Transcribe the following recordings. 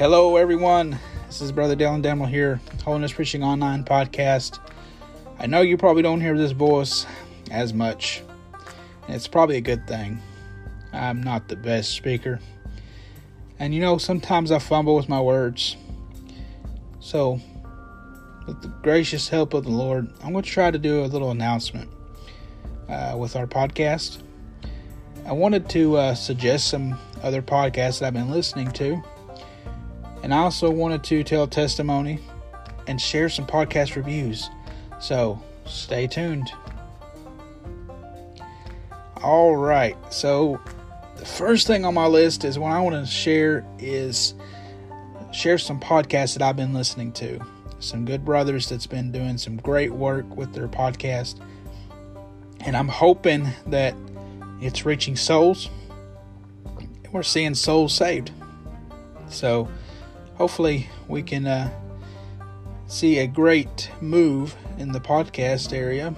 Hello, everyone. This is Brother Dylan Demel here, Holiness Preaching Online podcast. I know you probably don't hear this voice as much, it's probably a good thing. I'm not the best speaker, and you know, sometimes I fumble with my words. So, with the gracious help of the Lord, I'm going to try to do a little announcement uh, with our podcast. I wanted to uh, suggest some other podcasts that I've been listening to. And I also wanted to tell testimony and share some podcast reviews. So stay tuned. All right. So the first thing on my list is what I want to share is share some podcasts that I've been listening to. Some good brothers that's been doing some great work with their podcast. And I'm hoping that it's reaching souls. We're seeing souls saved. So hopefully we can uh, see a great move in the podcast area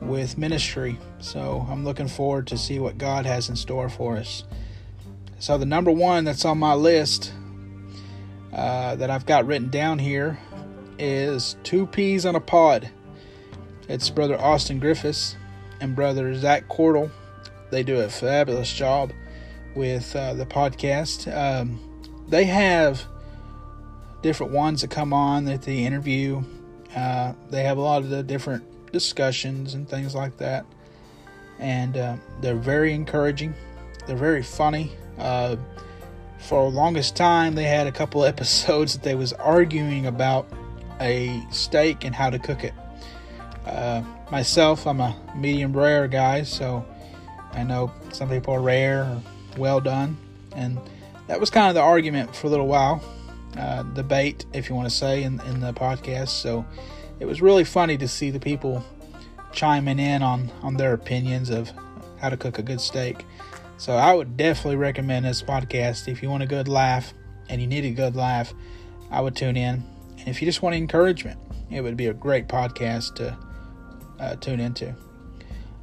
with ministry. So I'm looking forward to see what God has in store for us. So the number one that's on my list uh, that I've got written down here is Two Peas on a Pod. It's Brother Austin Griffiths and Brother Zach Cordell they do a fabulous job with uh, the podcast. Um, they have different ones that come on that they interview. Uh, they have a lot of the different discussions and things like that. And uh, they're very encouraging. They're very funny. Uh, for the longest time, they had a couple episodes that they was arguing about a steak and how to cook it. Uh, myself, I'm a medium rare guy, so I know some people are rare or well done, and that was kind of the argument for a little while, uh, debate, if you want to say, in, in the podcast. So it was really funny to see the people chiming in on, on their opinions of how to cook a good steak. So I would definitely recommend this podcast if you want a good laugh and you need a good laugh. I would tune in, and if you just want encouragement, it would be a great podcast to uh, tune into.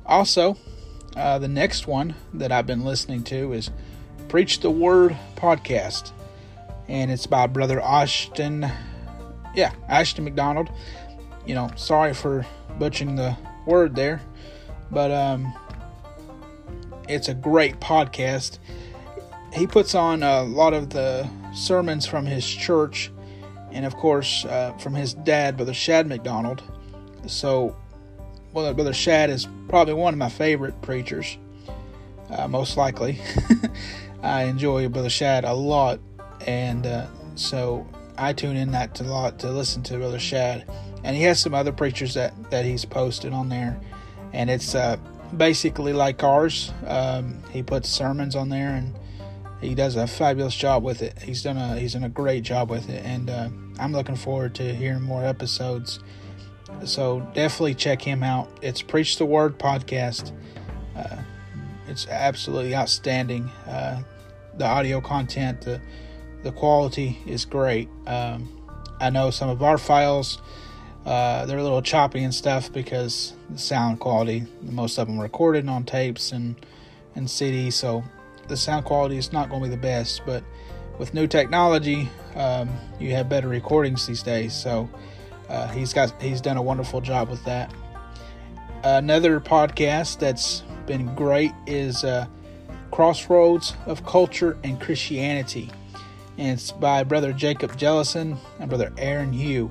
Also, uh, the next one that I've been listening to is Preach the Word podcast, and it's by Brother Ashton. Yeah, Ashton McDonald. You know, sorry for butchering the word there, but um, it's a great podcast. He puts on a lot of the sermons from his church, and of course uh, from his dad, Brother Shad McDonald. So well, Brother Shad is probably one of my favorite preachers, uh, most likely. I enjoy Brother Shad a lot, and uh, so I tune in that a lot to listen to Brother Shad. And he has some other preachers that, that he's posted on there, and it's uh, basically like ours. Um, he puts sermons on there, and he does a fabulous job with it. He's done a he's done a great job with it, and uh, I'm looking forward to hearing more episodes so definitely check him out. It's Preach the Word podcast. Uh, it's absolutely outstanding. Uh, the audio content, the the quality is great. Um, I know some of our files uh, they're a little choppy and stuff because the sound quality. Most of them recorded on tapes and and CDs, so the sound quality is not going to be the best. But with new technology, um, you have better recordings these days. So uh, he's got he's done a wonderful job with that. Another podcast that's been great is uh, Crossroads of Culture and Christianity, and it's by Brother Jacob Jellison and Brother Aaron Hugh.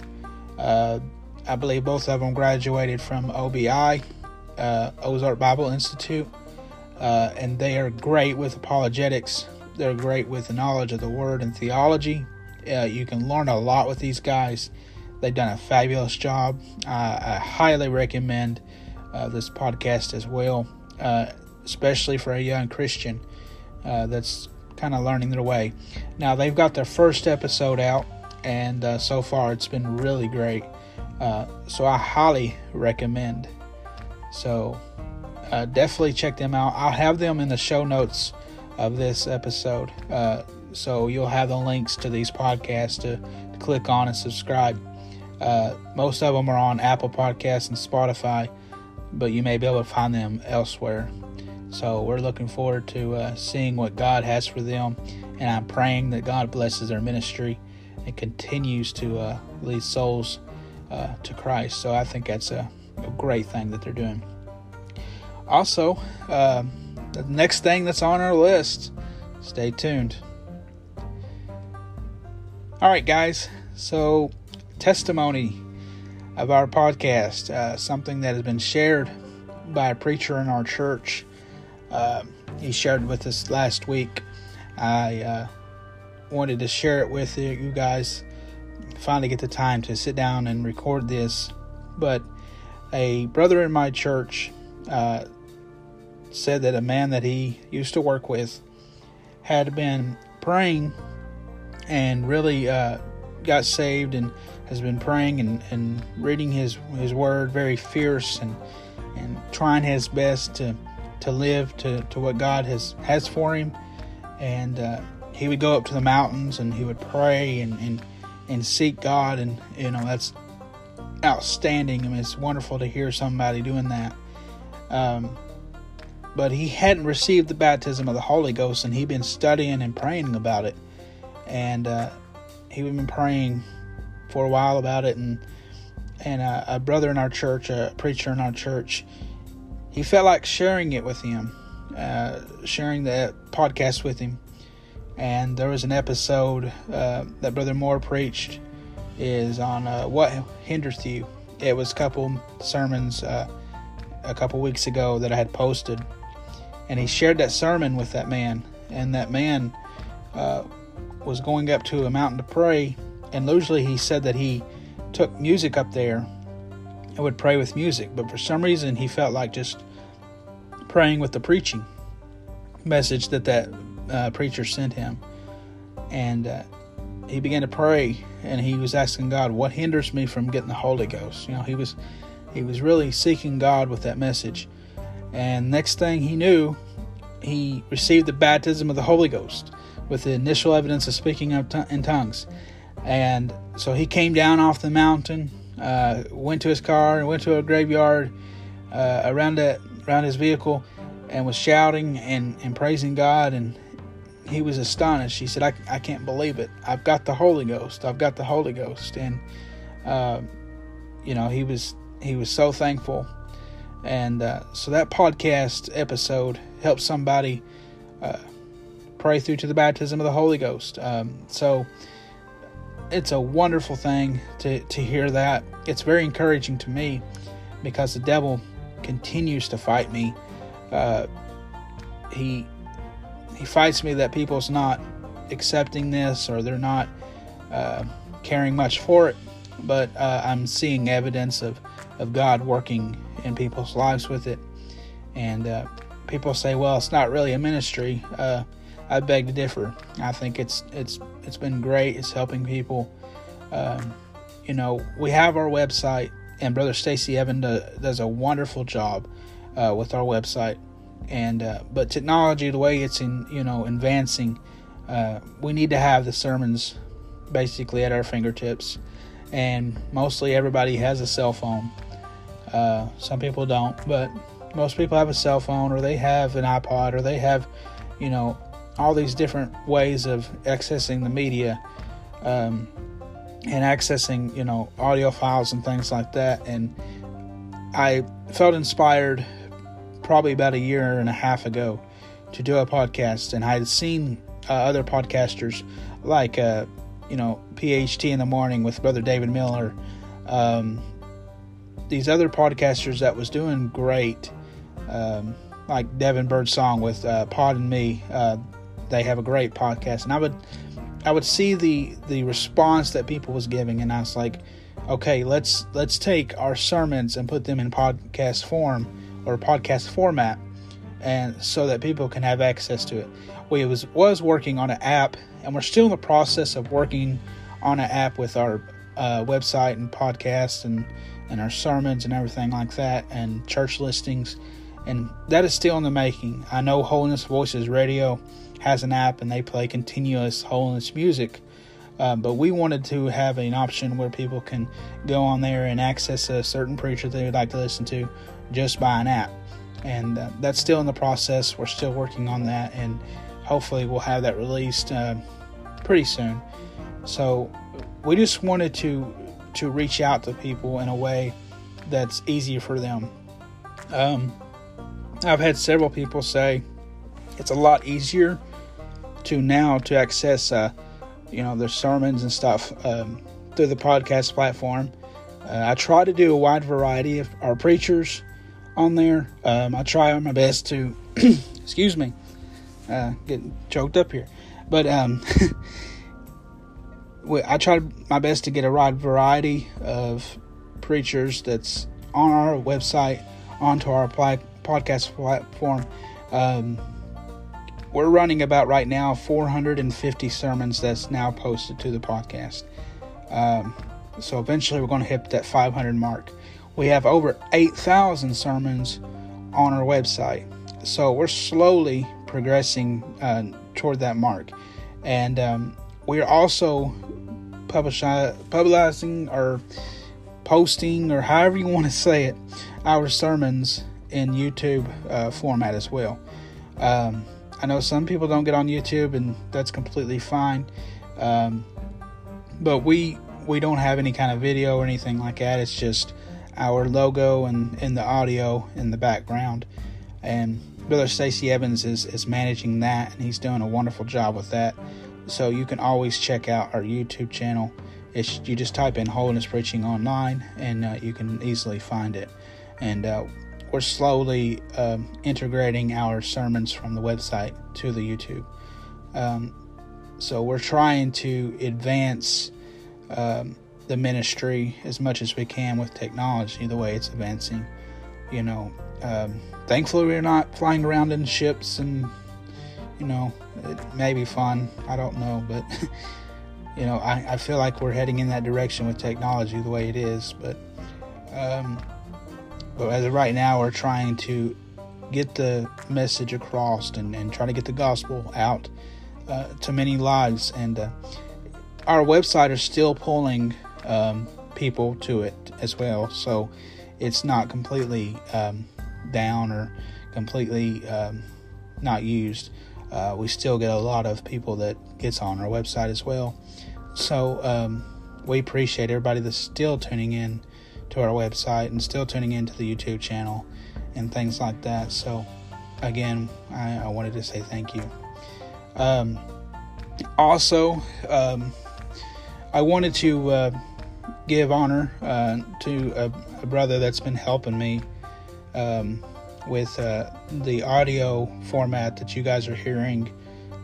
Uh, I believe both of them graduated from OBI, uh, Ozark Bible Institute, uh, and they are great with apologetics. They're great with the knowledge of the Word and theology. Uh, you can learn a lot with these guys They've done a fabulous job. I highly recommend uh, this podcast as well, uh, especially for a young Christian that's kind of learning their way. Now, they've got their first episode out, and uh, so far it's been really great. Uh, so I highly recommend. So definitely check them out. I'll have them in the show notes of this episode. so you'll have the links to these podcasts to, to click on and subscribe. Uh, most of them are on Apple Podcasts and Spotify, but you may be able to find them elsewhere. So we're looking forward to uh, seeing what God has for them and I'm praying that God blesses their ministry and continues to uh, lead souls uh, to Christ. So I think that's a, a, great thing that they're doing. Also, uh, the next thing that's on our list, stay tuned. All right, guys. So, testimony of our podcast, uh, something that has been shared by a preacher in our church. Uh, he shared with us last week. I uh, wanted to share it with you guys. Finally, get the time to sit down and record this. But a brother in my church uh, said that a man that he used to work with had been praying and really uh, got saved and has been praying and, and reading his his word very fierce and and trying his best to to live to, to what God has has for him. And uh, he would go up to the mountains and he would pray and, and and seek God. And you know that's outstanding. I mean it's wonderful to hear somebody doing that. Um, but he hadn't received the baptism of the Holy Ghost and he'd been studying and praying about it. And uh, he'd been praying for a while about it, and and a, a brother in our church, a preacher in our church, he felt like sharing it with him, uh, sharing the podcast with him. And there was an episode uh, that Brother Moore preached is on uh, what hinders you. It was a couple sermons uh, a couple weeks ago that I had posted, and he shared that sermon with that man, and that man uh, was going up to a mountain to pray, and usually he said that he took music up there and would pray with music, but for some reason he felt like just praying with the preaching message that that uh, preacher sent him, and uh, he began to pray and he was asking God, "What hinders me from getting the Holy Ghost?" You know, he was he was really seeking God with that message, and next thing he knew, he received the baptism of the Holy Ghost with the initial evidence of speaking in tongues. And so he came down off the mountain, uh, went to his car, and went to a graveyard uh, around that around his vehicle, and was shouting and, and praising God. And he was astonished. He said, I, I can't believe it. I've got the Holy Ghost. I've got the Holy Ghost. And, uh, you know, he was he was so thankful. And uh, so that podcast episode helped somebody uh, pray through to the baptism of the Holy Ghost. Um, so it's a wonderful thing to, to hear that. It's very encouraging to me because the devil continues to fight me. Uh, he he fights me that people's not accepting this or they're not uh, caring much for it. But uh, I'm seeing evidence of, of God working in people's lives with it. And uh, people say, well, it's not really a ministry. I beg to differ. I think it's it's it's been great. It's helping people. Um, you know, we have our website, and Brother Stacy Evan does a wonderful job uh, with our website. And uh, but technology, the way it's in you know advancing, uh, we need to have the sermons basically at our fingertips. And mostly everybody has a cell phone. Uh, some people don't, but most people have a cell phone, or they have an iPod, or they have, you know, all these different ways of accessing the media um, and accessing you know audio files and things like that. And i felt inspired probably about a year and a half ago to do a podcast. And i had seen uh, other podcasters like uh, you know pht in the morning with brother david miller um, these other podcasters that was doing great um, like devin birdsong with uh, pod and me uh, they have a great podcast, and I would I would see the the response that people was giving, and I was like, okay, let's let's take our sermons and put them in podcast form or podcast format, and so that people can have access to it. We was was working on an app, and we're still in the process of working on an app with our uh, website and podcast and and our sermons and everything like that, and church listings, and that is still in the making. I know Holiness Voices Radio has an app and they play continuous holiness music. Uh, but we wanted to have an option where people can go on there and access a certain preacher they would like to listen to just by an app. And uh, that's still in the process. We're still working on that. And hopefully we'll have that released uh, pretty soon. So we just wanted to to reach out to people in a way that's easier for them. Um, I've had several people say it's a lot easier to now to access, uh, you know, their sermons and stuff um, through the podcast platform. Uh, I try to do a wide variety of our preachers on there. Um, I try my best to, excuse me, uh, getting choked up here, but um, I try my best to get a wide variety of preachers that's on our website onto our podcast platform. Um, we're running about right now 450 sermons that's now posted to the podcast. Um, so eventually we're going to hit that 500 mark. We have over 8,000 sermons on our website. So we're slowly progressing uh, toward that mark. And um, we're also publishing or posting or however you want to say it our sermons in YouTube uh, format as well. Um, I know some people don't get on YouTube, and that's completely fine. Um, but we we don't have any kind of video or anything like that. It's just our logo and, and the audio in the background. And Brother Stacy Evans is, is managing that, and he's doing a wonderful job with that. So you can always check out our YouTube channel. It's, you just type in Holiness Preaching online, and uh, you can easily find it. And uh, we're slowly um, integrating our sermons from the website to the YouTube. Um, so we're trying to advance um, the ministry as much as we can with technology, the way it's advancing. You know, um, thankfully we're not flying around in ships and you know, it may be fun. I don't know, but you know, I, I feel like we're heading in that direction with technology the way it is. But um, but as of right now, we're trying to get the message across and, and try to get the gospel out uh, to many lives. And uh, our website is still pulling um, people to it as well, so it's not completely um, down or completely um, not used uh, we still get a lot of people that gets on our website as well. So um, we appreciate everybody that's still tuning in to our website and still tuning into the YouTube channel and things like that. So again, I, I wanted to say thank you. Um, also, um, I wanted to uh, give honor uh, to a, a, brother that's been helping me um, with uh, the audio format that you guys are hearing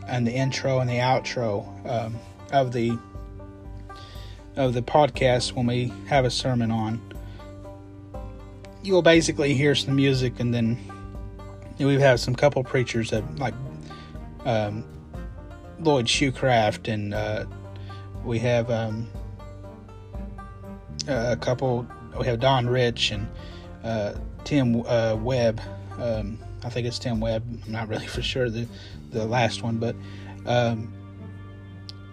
and the intro and the outro um, of the of the podcast when we have a sermon on you'll basically hear some music and then we have some couple preachers that like um, Lloyd Shoecraft and uh, we have um, a couple we have Don Rich and uh, Tim uh, Webb. Um, I think it's Tim Webb. I'm not really for sure the the last one, but um,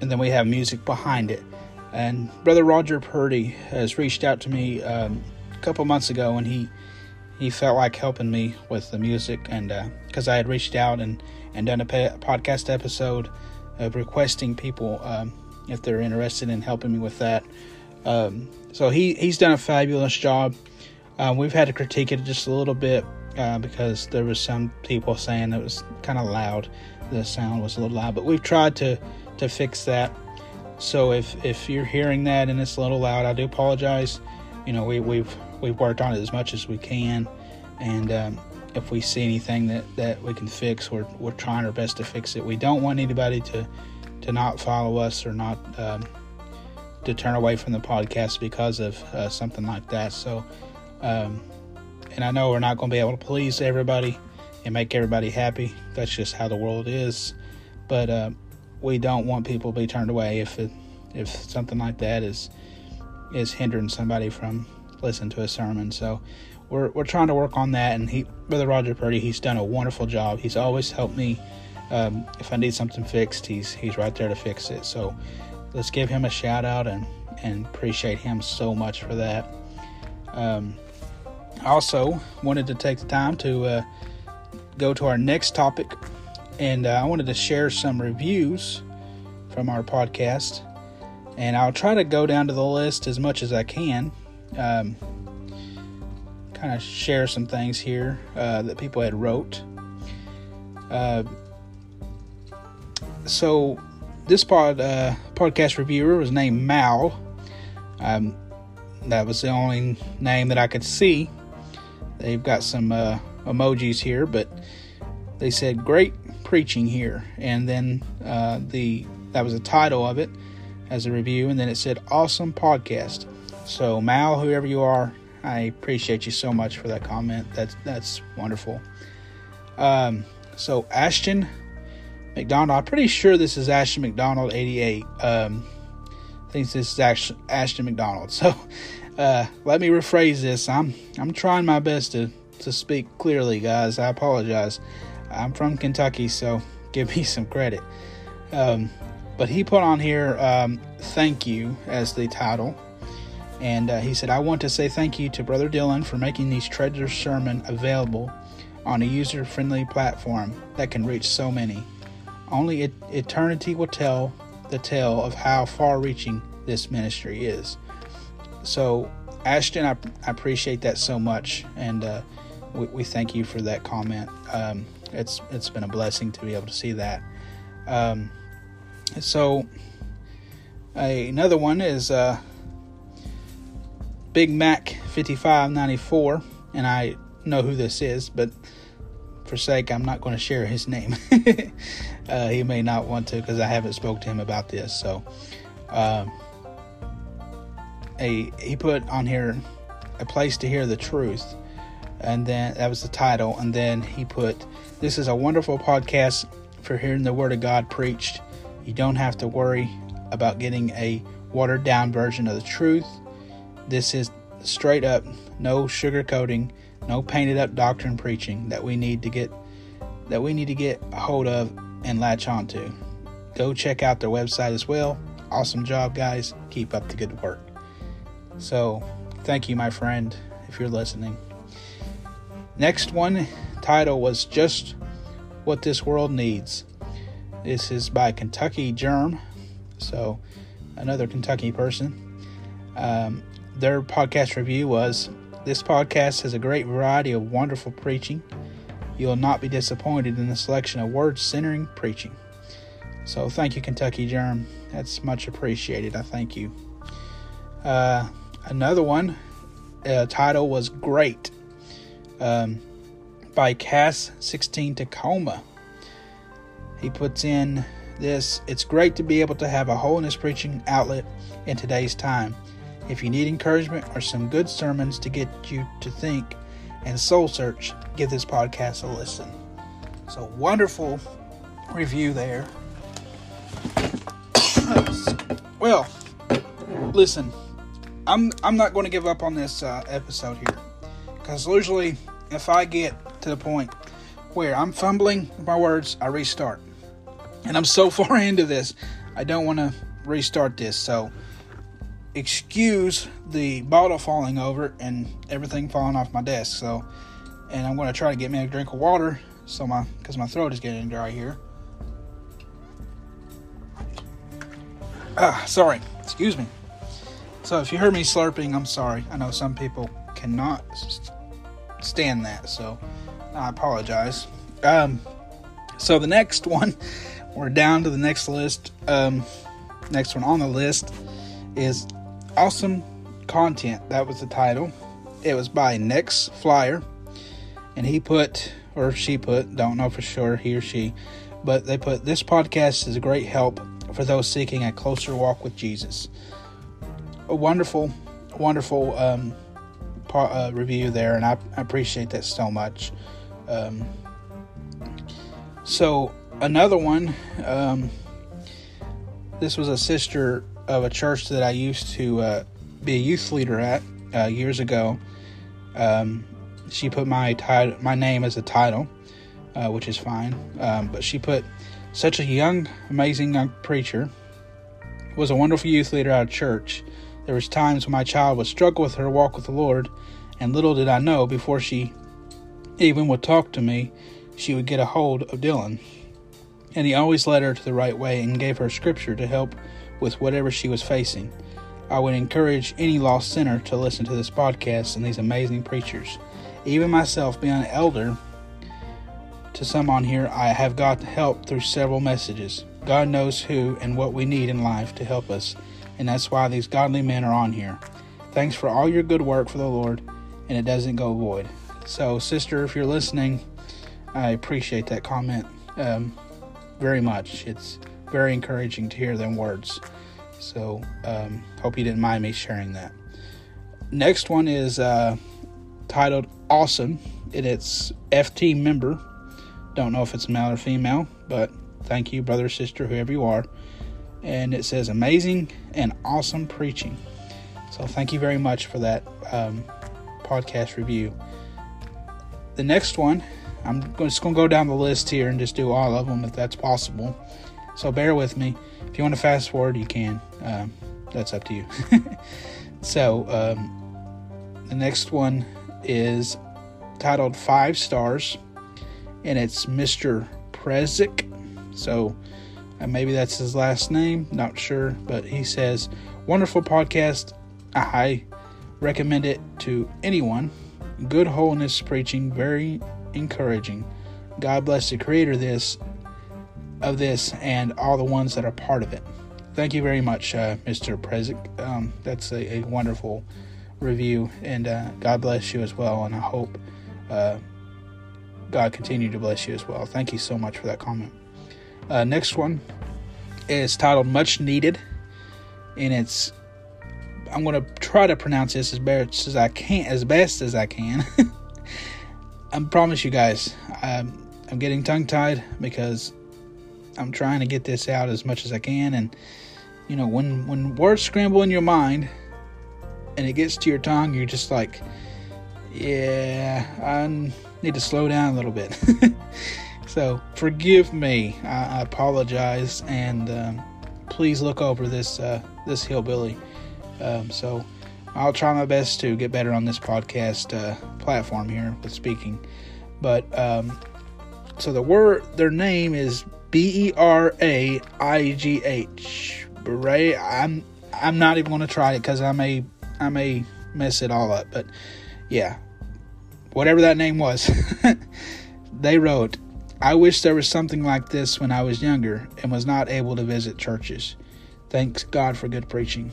and then we have music behind it. And Brother Roger Purdy has reached out to me um, a couple months ago, when he he felt like helping me with the music, and because uh, I had reached out and and done a podcast episode of requesting people um, if they're interested in helping me with that. Um, so he he's done a fabulous job. Um, we've had to critique it just a little bit uh, because there was some people saying it was kind of loud. The sound was a little loud, but we've tried to to fix that. So if if you're hearing that and it's a little loud, I do apologize. You know, we, we've we've worked on it as much as we can, and um, if we see anything that, that we can fix, we're we're trying our best to fix it. We don't want anybody to to not follow us or not um, to turn away from the podcast because of uh, something like that. So um, and I know we're not going to be able to please everybody and make everybody happy. That's just how the world is. But uh, we don't want people to be turned away if it, if something like that is is hindering somebody from listening to a sermon. So we're we're trying to work on that. And he, Brother Roger Purdy, he's done a wonderful job. He's always helped me. Um, if I need something fixed, he's he's right there to fix it. So let's give him a shout out and and appreciate him so much for that. Um, also wanted to take the time to uh, go to our next topic and uh, I wanted to share some reviews from our podcast. And I'll try to go down to the list as much as I can. Um, kind of share some things here uh, that people had wrote. Uh, so this pod uh, podcast reviewer was named Mal. Um, that was the only name that I could see. They've got some uh, emojis here, but they said great preaching here, and then uh, the that was the title of it as a review, and then it said awesome podcast. So Mal, whoever you are, I appreciate you so much for that comment. That's that's wonderful. Um, so Ashton McDonald, I'm pretty sure this is Ashton McDonald 88. Um, this is Ashton, Ashton McDonald. So uh, let me rephrase this. I'm I'm trying my best to to speak clearly, guys. I apologize. I'm from Kentucky, so give me some credit. Um, but he put on here, um, thank you, as the title. And uh, he said, I want to say thank you to Brother Dylan for making these treasure sermon available on a user friendly platform that can reach so many. Only it, eternity will tell the tale of how far reaching this ministry is. So, Ashton, I, I appreciate that so much. And uh, we, we, thank you for that comment. Um, it's it's been a blessing to be able to see that. Um, so another one is uh, Big Mac fifty five ninety four, and I know who this is, but for sake, I'm not going to share his name. uh, he may not want to because I haven't spoke to him about this. So, um, a he put on here a place to hear the truth and then that was the title. And then he put, This is a wonderful podcast for hearing the Word of God preached. You don't have to worry about getting a watered down version of the truth. This is straight up, no sugarcoating, no painted up doctrine preaching that we need to get that we need to get a hold of and latch onto. Go check out their website as well. Awesome job, guys. Keep up the good work. So, thank you, my friend, if you're listening. Next one title was Just What This World Needs. This is by Kentucky Germ, so another Kentucky person. Um, their podcast review was This podcast has a great variety of wonderful preaching. You will not be disappointed in the selection of word centering preaching. So thank you, Kentucky Germ. That's much appreciated. I thank you. Uh, another one, uh, title was Great um, by Cass 16 Tacoma. He puts in this It's great to be able to have a holiness preaching outlet in today's time. If you need encouragement or some good sermons to get you to think and soul search, give this podcast a listen. So, wonderful review there. well, listen, I'm I'm not going to give up on this uh, episode here. Because usually, if I get to the point where I'm fumbling my words, I restart. And I'm so far into this, I don't want to restart this. So, excuse the bottle falling over and everything falling off my desk. So, and I'm going to try to get me a drink of water so my because my throat is getting dry here. Ah, sorry. Excuse me. So if you heard me slurping, I'm sorry. I know some people cannot stand that. So I apologize. Um, so the next one, we're down to the next list. Um, next one on the list is awesome content. That was the title. It was by Next Flyer, and he put or she put, don't know for sure, he or she, but they put this podcast is a great help for those seeking a closer walk with Jesus. A wonderful, wonderful um, uh, review there, and I, I, appreciate that so much. Um, so another one, um, this was a sister of a church that I used to uh, be a youth leader at uh, years ago. Um, she put my title, my name as a title, uh, which is fine. Um, but she put such a young, amazing young preacher was a wonderful youth leader at church. There was times when my child would struggle with her walk with the Lord, and little did I know before she even would talk to me, she would get a hold of Dylan. and he always led her to the right way and gave her scripture to help with whatever she was facing. I would encourage any lost sinner to listen to this podcast and these amazing preachers. Even myself, being an elder to some on here, I have got help through several messages. God knows who and what we need in life to help us, and that's why these godly men are on here. Thanks for all your good work for the Lord, and it doesn't go void. So, sister, if you're listening, I appreciate that comment um, very much. It's very encouraging to hear them words. So, um, hope you didn't mind me sharing that. Next one is uh, titled Awesome, and it's FT member. Don't know if it's male or female, but thank you, brother, sister, whoever you are. And it says amazing and awesome preaching. So, thank you very much for that um, podcast review. The next one, I'm just going to go down the list here and just do all of them if that's possible. So bear with me. If you want to fast forward, you can. Um, that's up to you. so um, the next one is titled Five Stars, and it's Mr. Prezik. So uh, maybe that's his last name, not sure, but he says, Wonderful podcast. I recommend it to anyone. Good holiness preaching, very encouraging. God bless the creator this of this and all the ones that are part of it. Thank you very much, uh, Mr. President. Um, that's a, a, wonderful review, and uh, God bless you as well. And I hope uh, God continue to bless you as well. Thank you so much for that comment. Uh, next one is titled "Much Needed," and it's I'm to try to pronounce this as best as I can, as best as I can. I promise you guys, I'm, I'm getting tongue tied because I'm trying to get this out as much as I can. And you know, when when words scramble in your mind and it gets to your tongue, you're just like, yeah, I need to slow down a little bit. so forgive me. I, I apologize, and um, please look over this uh, this hillbilly. Um, so I'll try my best to get better on this podcast uh, platform here with speaking. But um, so the word, their name is B E R A I G H. Bray. I'm I'm not even to try it because I may I may mess it all up. But yeah, whatever that name was, they wrote. I wish there was something like this when I was younger and was not able to visit churches. Thanks God for good preaching.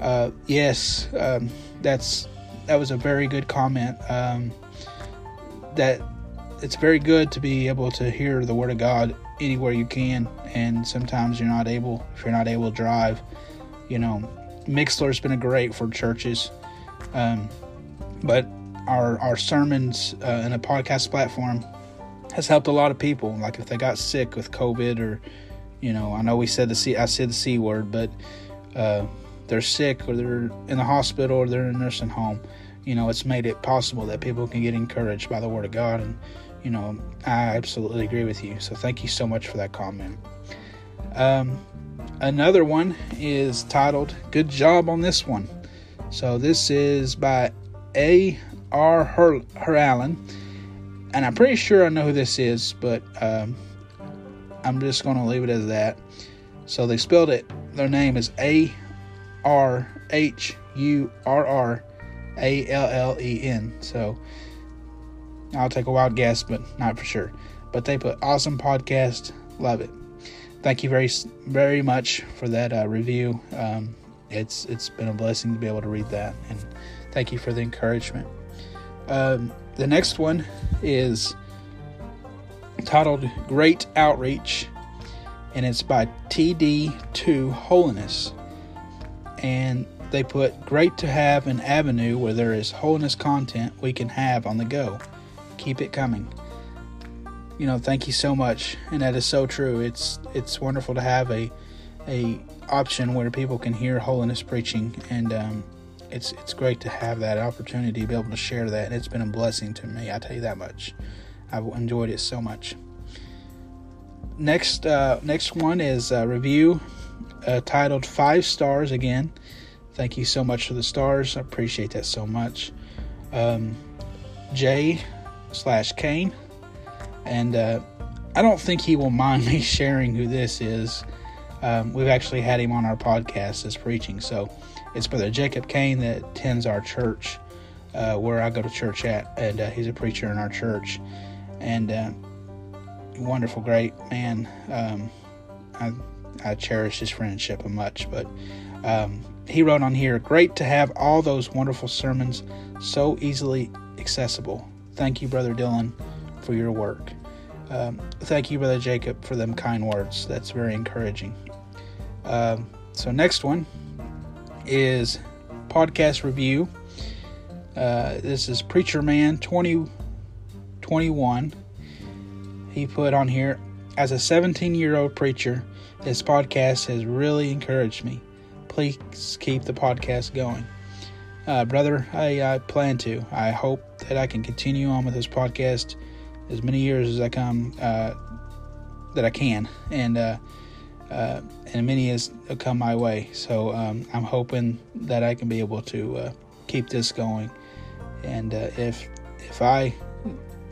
Uh, yes, um, that's that was a very good comment. Um, that it's very good to be able to hear the word of God anywhere you can, and sometimes you're not able if you're not able to drive. You know, Mixlr's been a great for churches, um, but our our sermons uh, and a podcast platform has helped a lot of people. Like if they got sick with COVID, or you know, I know we said the c I said the c word, but uh, they're sick or they're in the hospital or they're in a nursing home. You know, it's made it possible that people can get encouraged by the Word of God and you know, I absolutely agree with you. So thank you so much for that comment. Um, another one is titled "Good Job on This One." So this is by A. R. Her, Her Allen, and I'm pretty sure I know who this is, but um, I'm just going to leave it as that. So they spelled it. Their name is A. R. H. U. R. R. A. L. L. E. N. So I'll take a wild guess, but not for sure. But they put awesome podcast. Love it. Thank you very very much for that uh, review. Um, it's it's been a blessing to be able to read that, and thank you for the encouragement. Um, the next one is titled "Great Outreach," and it's by TD2 Holiness. And they put, Great to have an avenue where there is holiness content we can have on the go keep it coming. You know, thank you so much, and that is so true. It's it's wonderful to have a a option where people can hear holiness preaching, and um, it's it's great to have that opportunity to be able to share that. And it's been a blessing to me. I tell you that much. I've enjoyed it so much. Next, uh, next one is a review uh, titled Five Stars again. Thank you so much for the stars. I appreciate that so much. Um, Jay slash Kane. And uh, I don't think he will mind me sharing who this is. Um, we've actually had him on our podcast as preaching. So it's Brother Jacob Kane that attends our church, uh, where I go to church at, and uh, he's a preacher in our church. And uh, wonderful, great man. Um, I, I cherish his friendship much, but um, he wrote on here, great to have all those wonderful sermons so easily accessible. Thank you, Brother Dylan, for your work. Um, thank you, Brother Jacob, for them kind words. That's very encouraging. Um, so, next one is podcast review. Uh, this is Preacher Man 2021. he put on here, as a 17 year old preacher, this podcast has really encouraged me. Please keep the podcast going. Uh, brother, I, I plan to. I hope that I can continue on with this podcast as many years as I come uh, that I can, and uh, uh, and many as come my way. So um, I'm hoping that I can be able to uh, keep this going. And uh, if if I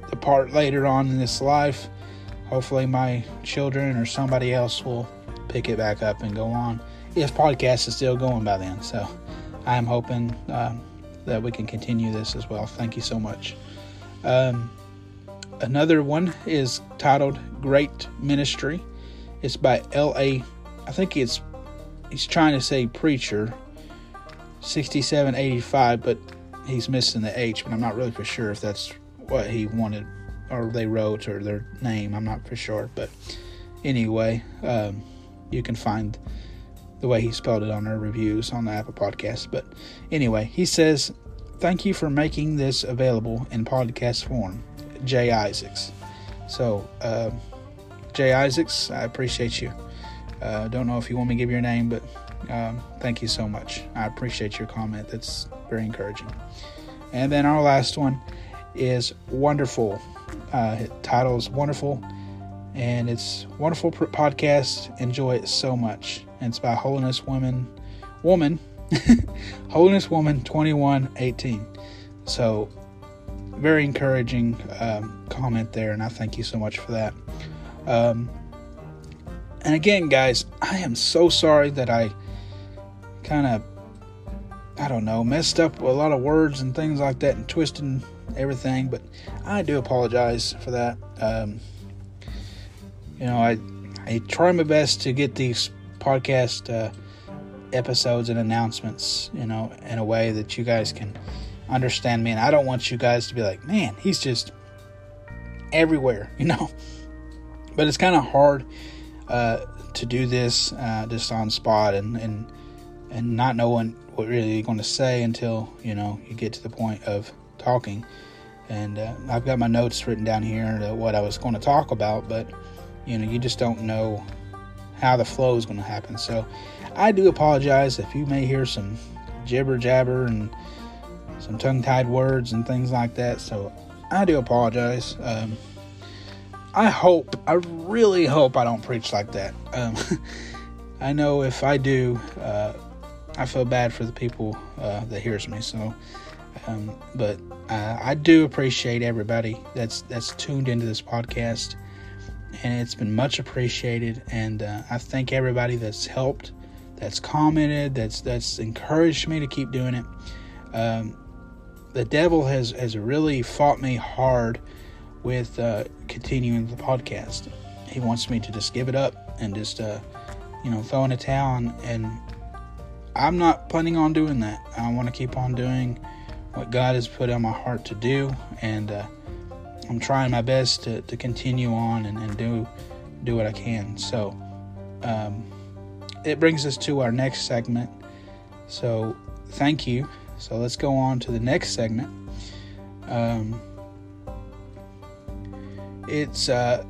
depart later on in this life, hopefully my children or somebody else will pick it back up and go on. If podcast is still going by then, so I'm hoping um, that we can continue this as well. Thank you so much. Um, another one is titled Great Ministry. It's by L.A. I think it's he's trying to say preacher 6785, but he's missing the H, but I'm not really for sure if that's what he wanted or they wrote or their name. I'm not for sure, but anyway, um, you can find the way he spelled it on our reviews on the Apple Podcast. But anyway, he says, Thank you for making this available in podcast form. Jay Isaacs. So, uh, Jay Isaacs, I appreciate you. Uh, don't know if you want me to give your name, but um, thank you so much. I appreciate your comment. That's very encouraging. And then our last one is Wonderful. Uh, it titles Wonderful, and it's wonderful podcast. Enjoy it so much. It's by Holiness Woman, Woman, Holiness Woman 2118. So very encouraging um, comment there, and I thank you so much for that. Um, and again, guys, I am so sorry that I kind of, I don't know, messed up a lot of words and things like that and twisting everything, but I do apologize for that. Um, you know, I I try my best to get these podcast uh, episodes and announcements, you know, in a way that you guys can understand me. And I don't want you guys to be like, man, he's just everywhere, you know. But it's kind of hard uh, to do this uh, just on spot and, and and not knowing what really you're going to say until you know you get to the point of talking. And uh, I've got my notes written down here what I was going to talk about, but you know you just don't know how the flow is going to happen. So I do apologize if you may hear some jibber jabber and some tongue tied words and things like that. So I do apologize. Um, I hope, I really hope I don't preach like that. Um, I know if I do, uh, I feel bad for the people uh, that hears me. So, um, but uh, I do appreciate everybody that's that's tuned into this podcast, and it's been much appreciated. And uh, I thank everybody that's helped, that's commented, that's that's encouraged me to keep doing it. Um, the devil has has really fought me hard with uh, continuing the podcast. He wants me to just give it up and just uh, you know throw in a towel, and I'm not planning on doing that. I want to keep on doing what God has put on my heart to do, and uh, I'm trying my best to, to continue on and, and do do what I can. So um, it brings us to our next segment. So thank you so let's go on to the next segment. Um, it's uh,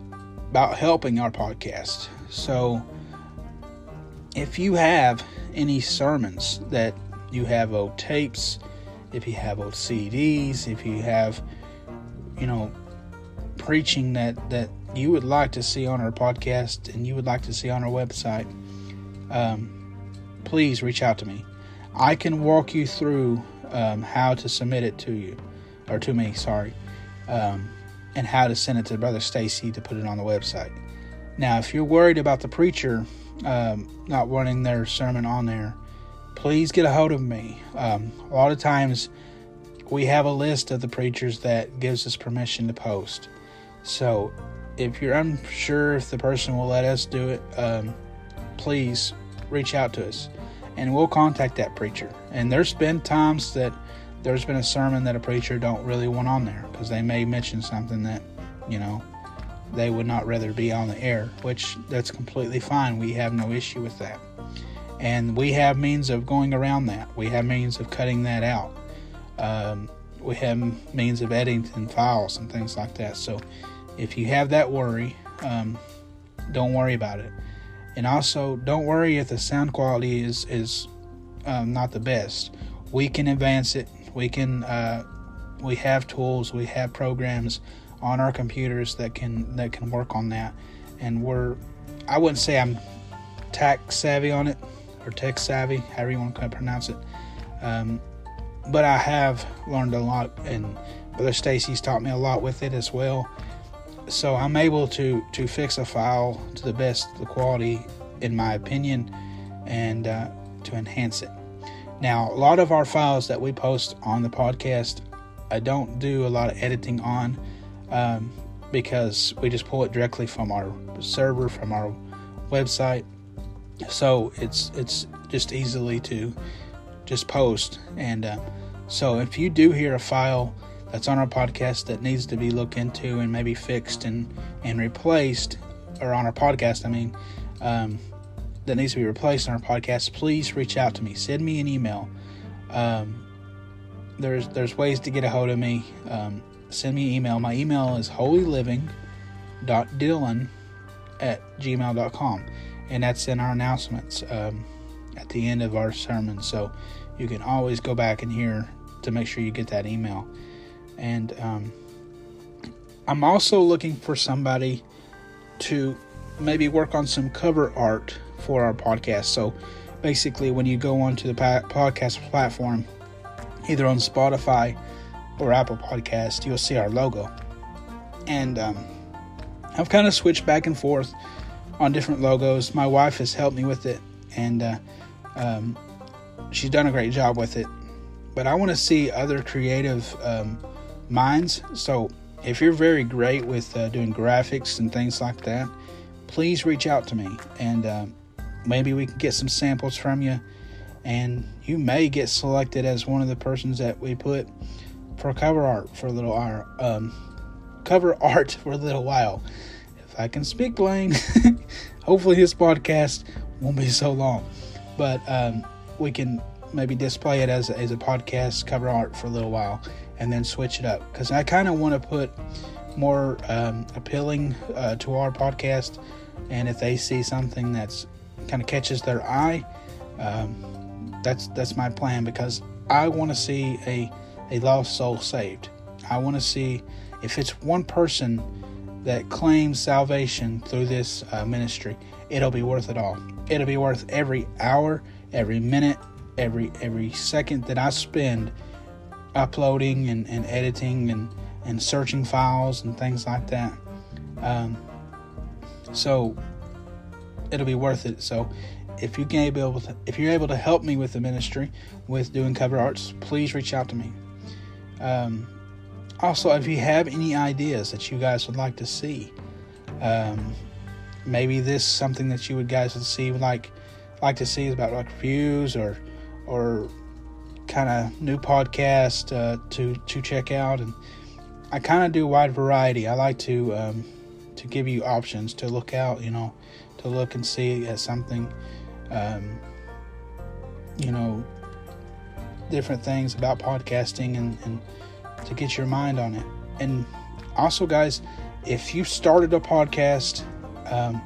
about helping our podcast. So if you have any sermons that you have old tapes, if you have old CDs, if you have, you know, preaching that that you would like to see on our podcast and you would like to see on our website, um, please reach out to me. I can walk you through um, how to submit it to you, or to me, sorry. Um, and how to send it to Brother Stacy to put it on the website. Now, if you're worried about the preacher um, not wanting their sermon on there, please get a hold of me. Um, a lot of times we have a list of the preachers that gives us permission to post. So if you're unsure if the person will let us do it, um, please reach out to us and we'll contact that preacher. And there's been times that there's been a sermon that a preacher don't really want on there because they may mention something that, you know, they would not rather be on the air, which that's completely fine. We have no issue with that. And we have means of going around that. We have means of cutting that out. Um, we have means of editing files and things like that. So if you have that worry, um, don't worry about it. And also, don't worry if the sound quality is is um, not the best. We can advance it. We can. Uh, we have tools. We have programs on our computers that can that can work on that. And we're. I wouldn't say I'm tech savvy on it or tech savvy, however you want to pronounce it. Um, but I have learned a lot, and Brother Stacy's taught me a lot with it as well so I'm able to to fix a file to the best the quality in my opinion and uh, to enhance it. Now, a lot of our files that we post on the podcast, I don't do a lot of editing on um, because we just pull it directly from our server, from our website. So it's it's just easily to just post. And uh, so if you do hear a file that's on our podcast that needs to be looked into and maybe fixed and, and replaced, or on our podcast, I mean, um, that needs to be replaced on our podcast, please reach out to me. Send me an email. Um, there's there's ways to get a hold of me. Um, send me an email. My email is holyliving.dylan at gmail.com. And that's in our announcements um, at the end of our sermon. So you can always go back and hear to make sure you get that email. And um, I'm also looking for somebody to maybe work on some cover art for our podcast. So basically, when you go onto the podcast platform, either on Spotify or Apple Podcast, you'll see our logo. And um, I've kind of switched back and forth on different logos. My wife has helped me with it, and uh, um, she's done a great job with it. But I want to see other creative um, minds. So if you're very great with uh, doing graphics and things like that, please reach out to me and uh, maybe we can get some samples from you. And you may get selected as one of the persons that we put for cover art for a little while. Um, cover art for a little while. If I can speak Blaine, hopefully this podcast won't be so long. But um, we can maybe display it as, as a podcast cover art for a little while and then switch it up because I kind of want to put more um, appealing uh, to our podcast. And if they see something that's kind of catches their eye, um, that's that's my plan because I want to see a a lost soul saved. I want to see if it's one person that claims salvation through this uh, ministry, it'll be worth it all. It'll be worth every hour, every minute, every every second that I spend uploading and, and editing and, and searching files and things like that. Um, so it'll be worth it. So if you can able to, if you're able to help me with the ministry with doing cover arts, please reach out to me. Um, also, if you have any ideas that you guys would like to see, um, maybe this something that you would guys would see like like to see is about like reviews or or kind of new podcast uh, to to check out, and I kind of do wide variety. I like to um, to give you options to look out, you know, to look and see at something, um, you know, different things about podcasting and, and to get your mind on it. And also, guys, if you started a podcast, um,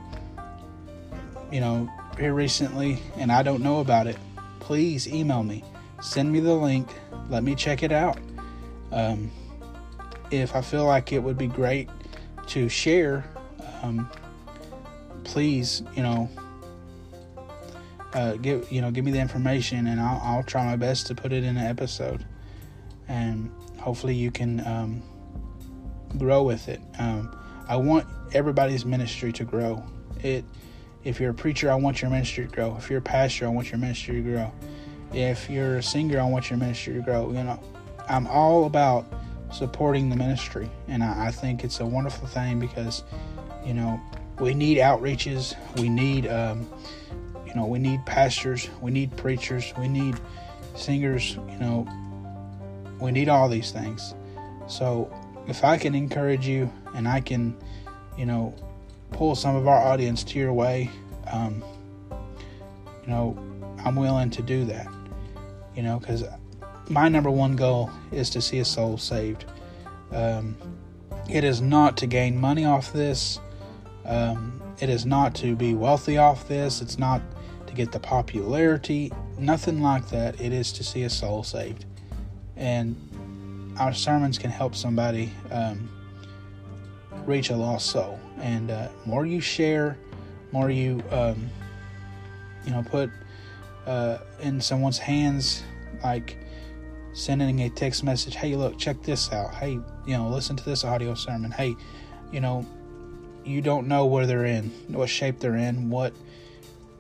you know, here recently and I don't know about it, please email me send me the link. Let me check it out. Um, if I feel like it would be great to share, um, please, you know, uh, give you know, give me the information, and I'll, I'll, try my best to put it in an episode, and hopefully you can, um, grow with it. Um, I want everybody's ministry to grow. It. If you're a preacher, I want your ministry to grow. If you're a pastor, I want your ministry to grow. If you're a singer, I want your ministry to grow. You know, I'm all about supporting the ministry, and I, I think it's a wonderful thing because, you know, we need outreaches. We need, um, you know, we need pastors. We need preachers. We need singers. You know, we need all these things. So if I can encourage you and I can, you know, pull some of our audience to your way, um, you know, I'm willing to do that. You know, because my number one goal is to see a soul saved. Um, it is not to gain money off this. Um, it is not to be wealthy off this. It's not to get the popularity. Nothing like that. It is to see a soul saved. And our sermons can help somebody um, reach a lost soul. And uh, more you share, more you um, you know put uh, in someone's hands, like sending a text message. Hey, look, check this out. Hey, you know, listen to this audio sermon. Hey, you know, you don't know where they're in, what shape they're in, what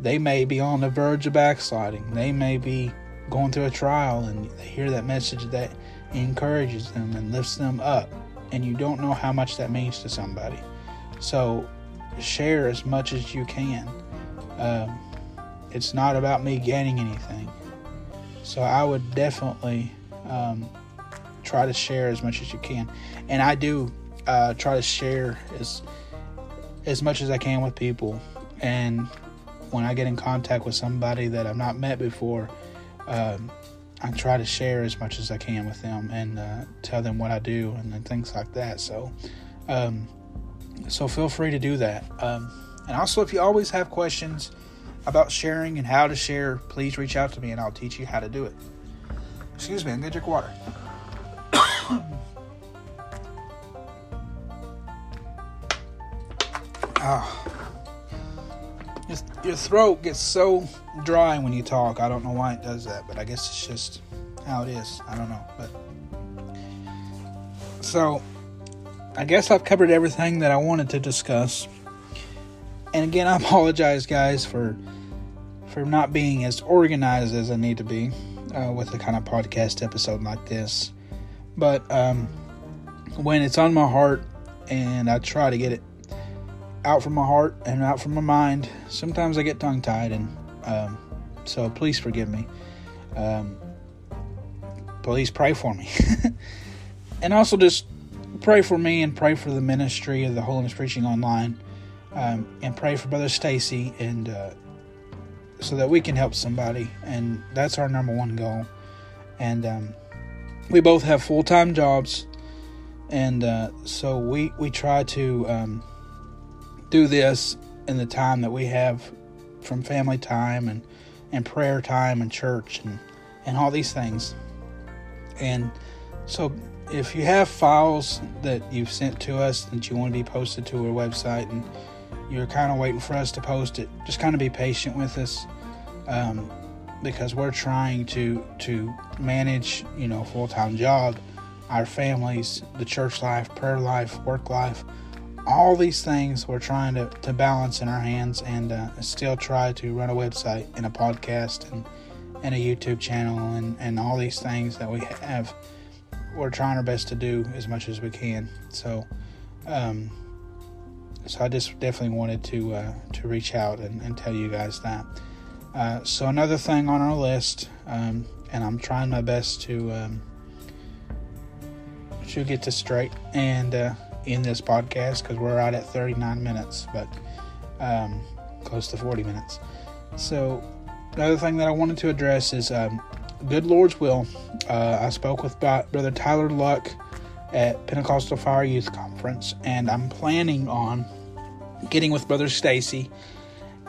they may be on the verge of backsliding. They may be going through a trial and they hear that message that encourages them and lifts them up. And you don't know how much that means to somebody. So share as much as you can. Um, it's not about me gaining anything. So I would definitely um, try to share as much as you can. And I do uh, try to share as as much as I can with people. And when I get in contact with somebody that I've not met before, um, I try to share as much as I can with them and uh, tell them what I do and, things like that. So, um, so feel free to do that. Um, and also, if you always have questions about sharing and how to share, please reach out to me and I'll teach you how to do it. Excuse me, I'm gonna drink water. oh. Your, your throat gets so dry when you talk. I don't know why it does that, but I guess it's just how it is. I don't know, but so I guess I've covered everything that I wanted to discuss. And again, I apologize, guys, for for not being as organized as I need to be uh, with a kind of podcast episode like this. But um, when it's on my heart and I try to get it out from my heart and out from my mind, sometimes I get tongue tied, and um, so please forgive me. Um, please pray for me. and also just pray for me and pray for the ministry of the Holiness Preaching Online. Um, and pray for Brother Stacy and uh, so that we can help somebody. And that's our number one goal. And um, we both have full time jobs. And uh, so we, we try to um, do this in the time that we have from family time and, and prayer time and church and, and all these things. And so if you have files that you've sent to us that you want to be posted to our website and you're kind of waiting for us to post it, just kind of be patient with us um, because we're trying to to manage, you know, full time job, our families, the church life, prayer life, work life, all these things we're trying to, to balance in our hands and uh, still try to run a website and a podcast and and a YouTube channel and, and all these things that we have. We're trying our best to do as much as we can. So, um, so I just definitely wanted to uh, to reach out and, and, tell you guys that. Uh, so another thing on our list, um, and I'm trying my best to um, to get this straight and uh, in this podcast because we're out at 39 minutes, but um, close to 40 minutes. So Another thing that I wanted to address is um, good Lord's will. Uh, I spoke with Brother Tyler Luck at Pentecostal Fire Youth Conference, and I'm planning on getting with Brother Stacy,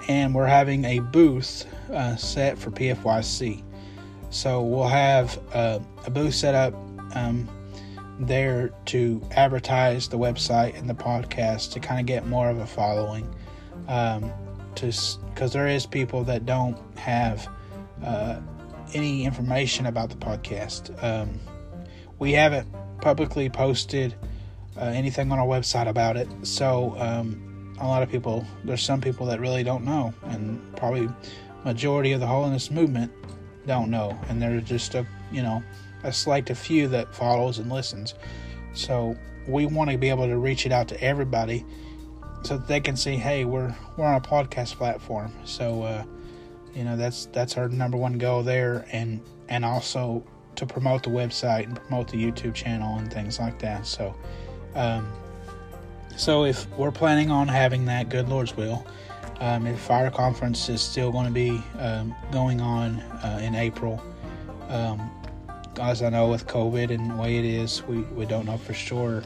and we're having a booth uh, set for PFYC. So we'll have uh, a booth set up um, there to advertise the website and the podcast to kind of get more of a following. Um, to because there is people that don't have uh, any information about the podcast. Um, we haven't publicly posted uh, anything on our website about it. So um, a lot of people, there's some people that really don't know, and probably majority of the holiness movement don't know, and there's just a you know a select few that follows and listens. So we want to be able to reach it out to everybody so that they can see, hey, we're we're on a podcast platform. So uh, you know that's that's our number one goal there, and and also to promote the website and promote the YouTube channel and things like that. So, um, so if we're planning on having that, good Lord's will. Um, conference is still going to be um, going on uh, in April, um, as I know with COVID and the way it is, we, we don't know for sure.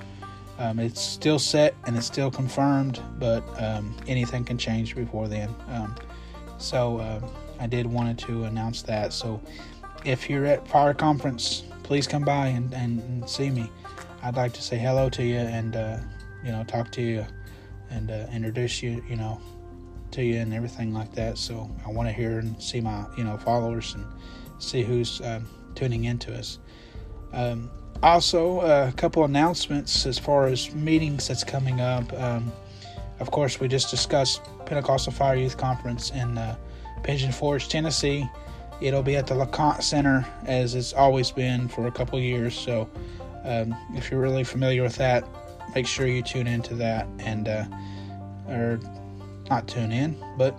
Um, it's still set and it's still confirmed, but um, anything can change before then. Um, so I did wanted to announce that. So if you're at Fire Conference, please come by and, and, and see me. I'd like to say hello to you and uh, you know talk to you and uh, introduce you, you know, to you and everything like that. So I want to hear and see my you know followers and see who's uh, tuning into us. Um, also, uh, a couple announcements as far as meetings that's coming up. Um, of course, we just discussed Pentecostal Fire Youth Conference in uh, Pigeon Forge, Tennessee. It'll be at the LeConte Center, as it's always been for a couple years. So, um, if you're really familiar with that, make sure you tune into that and, uh, or not tune in, but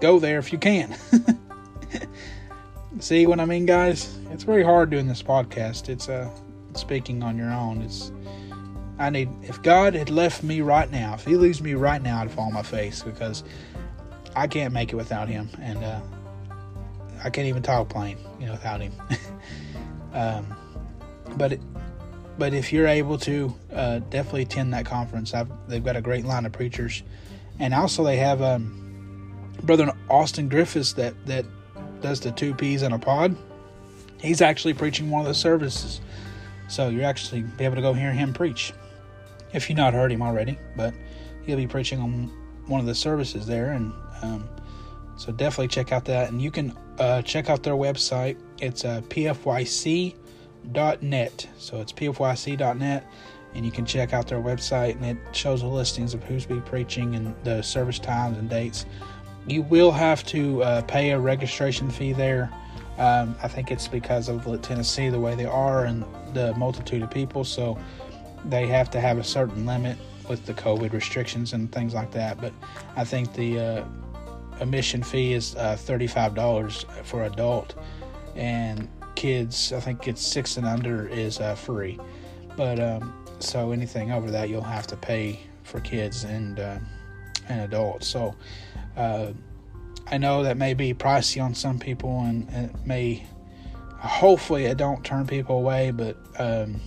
go there if you can. See what I mean, guys? It's very hard doing this podcast. It's uh, speaking on your own. It's I need if God had left me right now, if He leaves me right now, I'd fall on my face because I can't make it without Him, and uh, I can't even talk plain, you know, without Him. um, but it, but if you're able to, uh, definitely attend that conference. I've, they've got a great line of preachers, and also they have um, brother Austin Griffiths that that does the two peas in a pod. He's actually preaching one of the services, so you're actually be able to go hear him preach if you've not heard him already. But he'll be preaching on one of the services there, and um, so definitely check out that. And you can uh, check out their website. It's uh, pfyc.net. So it's pfyc.net, and you can check out their website, and it shows the listings of who's be preaching and the service times and dates. You will have to uh, pay a registration fee there. Um, I think it's because of Tennessee, the way they are, and the multitude of people. So they have to have a certain limit with the COVID restrictions and things like that. But I think the uh, admission fee is uh, $35 for adult, and kids, I think it's six and under, is uh, free. But um, so anything over that, you'll have to pay for kids and uh, and adults. So uh, I know that may be pricey on some people, and, it may. Hopefully, it don't turn people away, but um,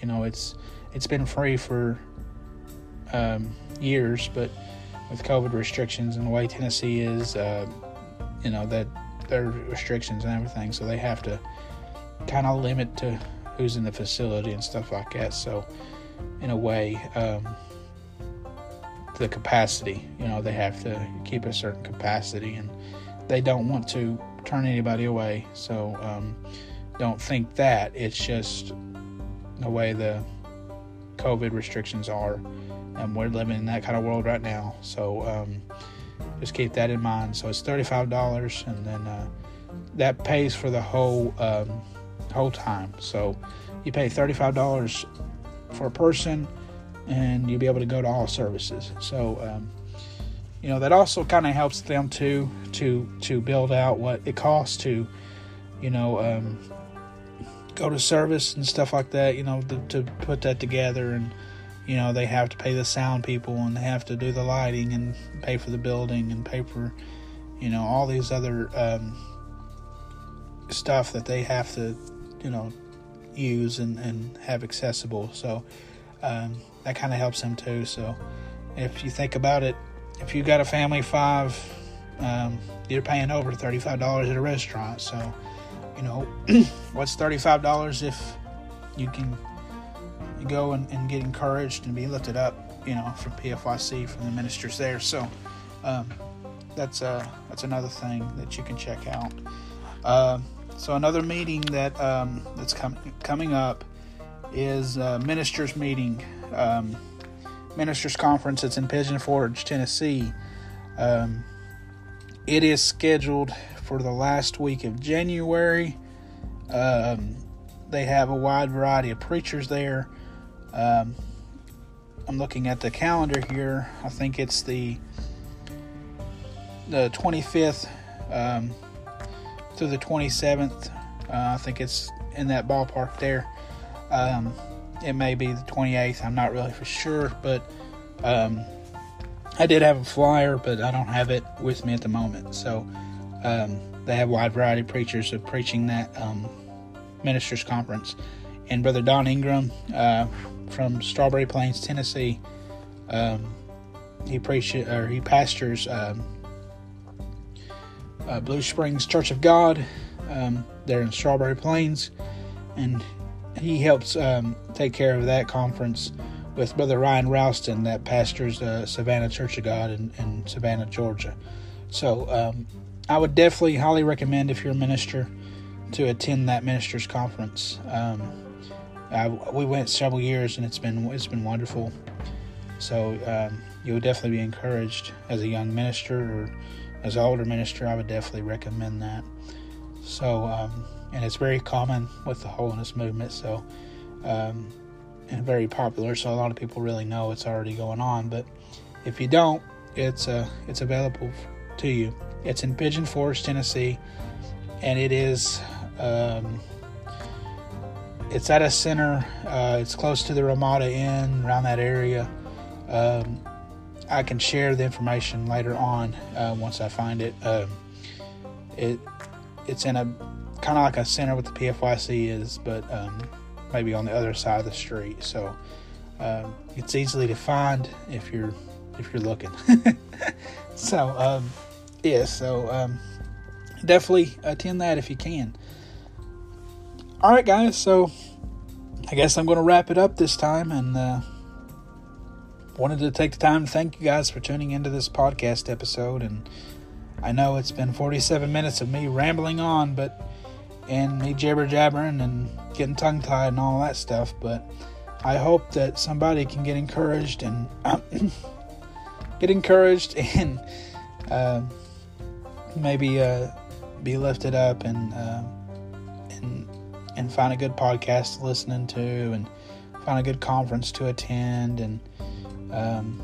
you know, it's it's been free for um, years, but with COVID restrictions and the way Tennessee is, uh, you know that there are restrictions and everything, so they have to kind of limit to who's in the facility and stuff like that. So, in a way, um, the capacity, you know, they have to keep a certain capacity, and they don't want to turn anybody away. So, um, don't think that it's just the way the COVID restrictions are and we're living in that kind of world right now. So um, just keep that in mind. So it's thirty-five dollars, and then uh, that pays for the whole um, whole time. So you pay thirty-five dollars for a person, and you'll be able to go to all services. So um, you know that also kind of helps them too to to build out what it costs to you know um, go to service and stuff like that. You know to, to put that together and you know they have to pay the sound people and they have to do the lighting and pay for the building and pay for you know all these other um, stuff that they have to you know use and, and have accessible so um, that kind of helps them too so if you think about it if you got a family of five um, you're paying over $35 at a restaurant so you know what's $35 if you can go and, and, get encouraged and be lifted up, you know, from PFYC, from the ministers there. So um, that's uh, that's another thing that you can check out. Uh, so another meeting that um, that's com- coming up is ministers meeting, um, ministers conference. It's in Pigeon Forge, Tennessee. Um, it is scheduled for the last week of January. Um, they have a wide variety of preachers there. Um, I'm looking at the calendar here. I think it's the the 25th um, through the 27th. Uh, I think it's in that ballpark there. Um, it may be the 28th. I'm not really for sure, but um, I did have a flyer, but I don't have it with me at the moment. So um, they have a wide variety of preachers of preaching that um, ministers conference. And Brother Don Ingram uh, from Strawberry Plains, Tennessee, um, he preaches or he pastors um, uh, Blue Springs Church of God um, there in Strawberry Plains, and he helps um, take care of that conference with Brother Ryan Ralston that pastors uh, Savannah Church of God in, in Savannah, Georgia. So um, I would definitely highly recommend if you're a minister to attend that ministers conference. Um, I, we went several years and it's been it's been wonderful. So um, you'll definitely be encouraged as a young minister or as an older minister. I would definitely recommend that. So um, and it's very common with the holiness movement. So um, and very popular. So a lot of people really know it's already going on. But if you don't, it's uh, it's available to you. It's in Pigeon Forge, Tennessee, and it is um, it's at a center. Uh, it's close to the Ramada Inn, around that area. Um, I can share the information later on uh, once I find it. Um, it it's in a kind of like a center with the PFYC is, but um, maybe on the other side of the street. So um, it's easily to find if you're if you're looking. so um, yeah, so um, definitely attend that if you can. All right, guys. So I guess I'm going to wrap it up this time, and uh, wanted to take the time to thank you guys for tuning into this podcast episode. And I know it's been 47 minutes of me rambling on, but and me jabber jabbering and getting tongue tied and all that stuff. But I hope that somebody can get encouraged and get encouraged and uh, maybe uh, be lifted up and uh, and and find a good podcast to listen to and find a good conference to attend and um,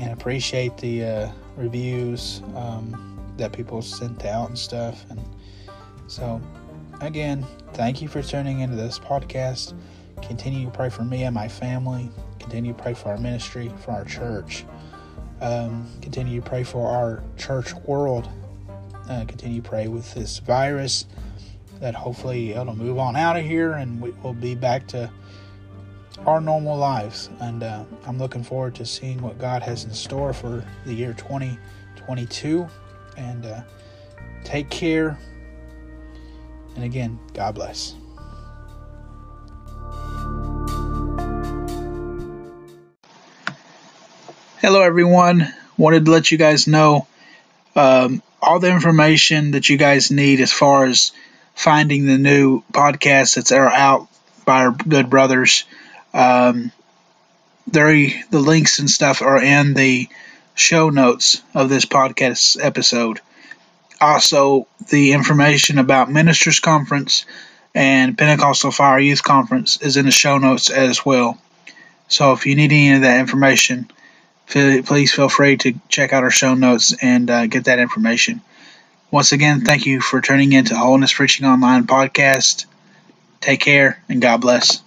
and appreciate the uh, reviews um, that people sent out and stuff. And so again thank you for tuning into this podcast. Continue to pray for me and my family. Continue to pray for our ministry for our church. Um, continue to pray for our church world. Uh, continue to pray with this virus that hopefully it'll move on out of here and we will be back to our normal lives. And uh, I'm looking forward to seeing what God has in store for the year 2022. And uh, take care. And again, God bless. Hello, everyone. Wanted to let you guys know um, all the information that you guys need as far as finding the new podcast that's out by our good brothers. Um, the links and stuff are in the show notes of this podcast episode. Also, the information about Ministers Conference and Pentecostal Fire Youth Conference is in the show notes as well. So if you need any of that information, please feel free to check out our show notes and uh, get that information. Once again, thank you for tuning in to Holiness Preaching Online podcast. Take care and God bless.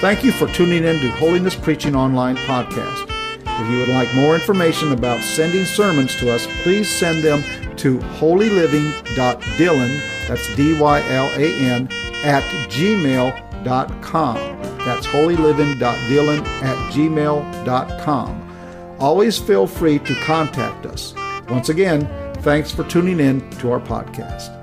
Thank you for tuning in to Holiness Preaching Online podcast. If you would like more information about sending sermons to us, please send them to holyliving.dylan, that's D Y L A N, at gmail.com. That's holyliving.dylan at gmail.com. Always feel free to contact us. Once again, thanks for tuning in to our podcast.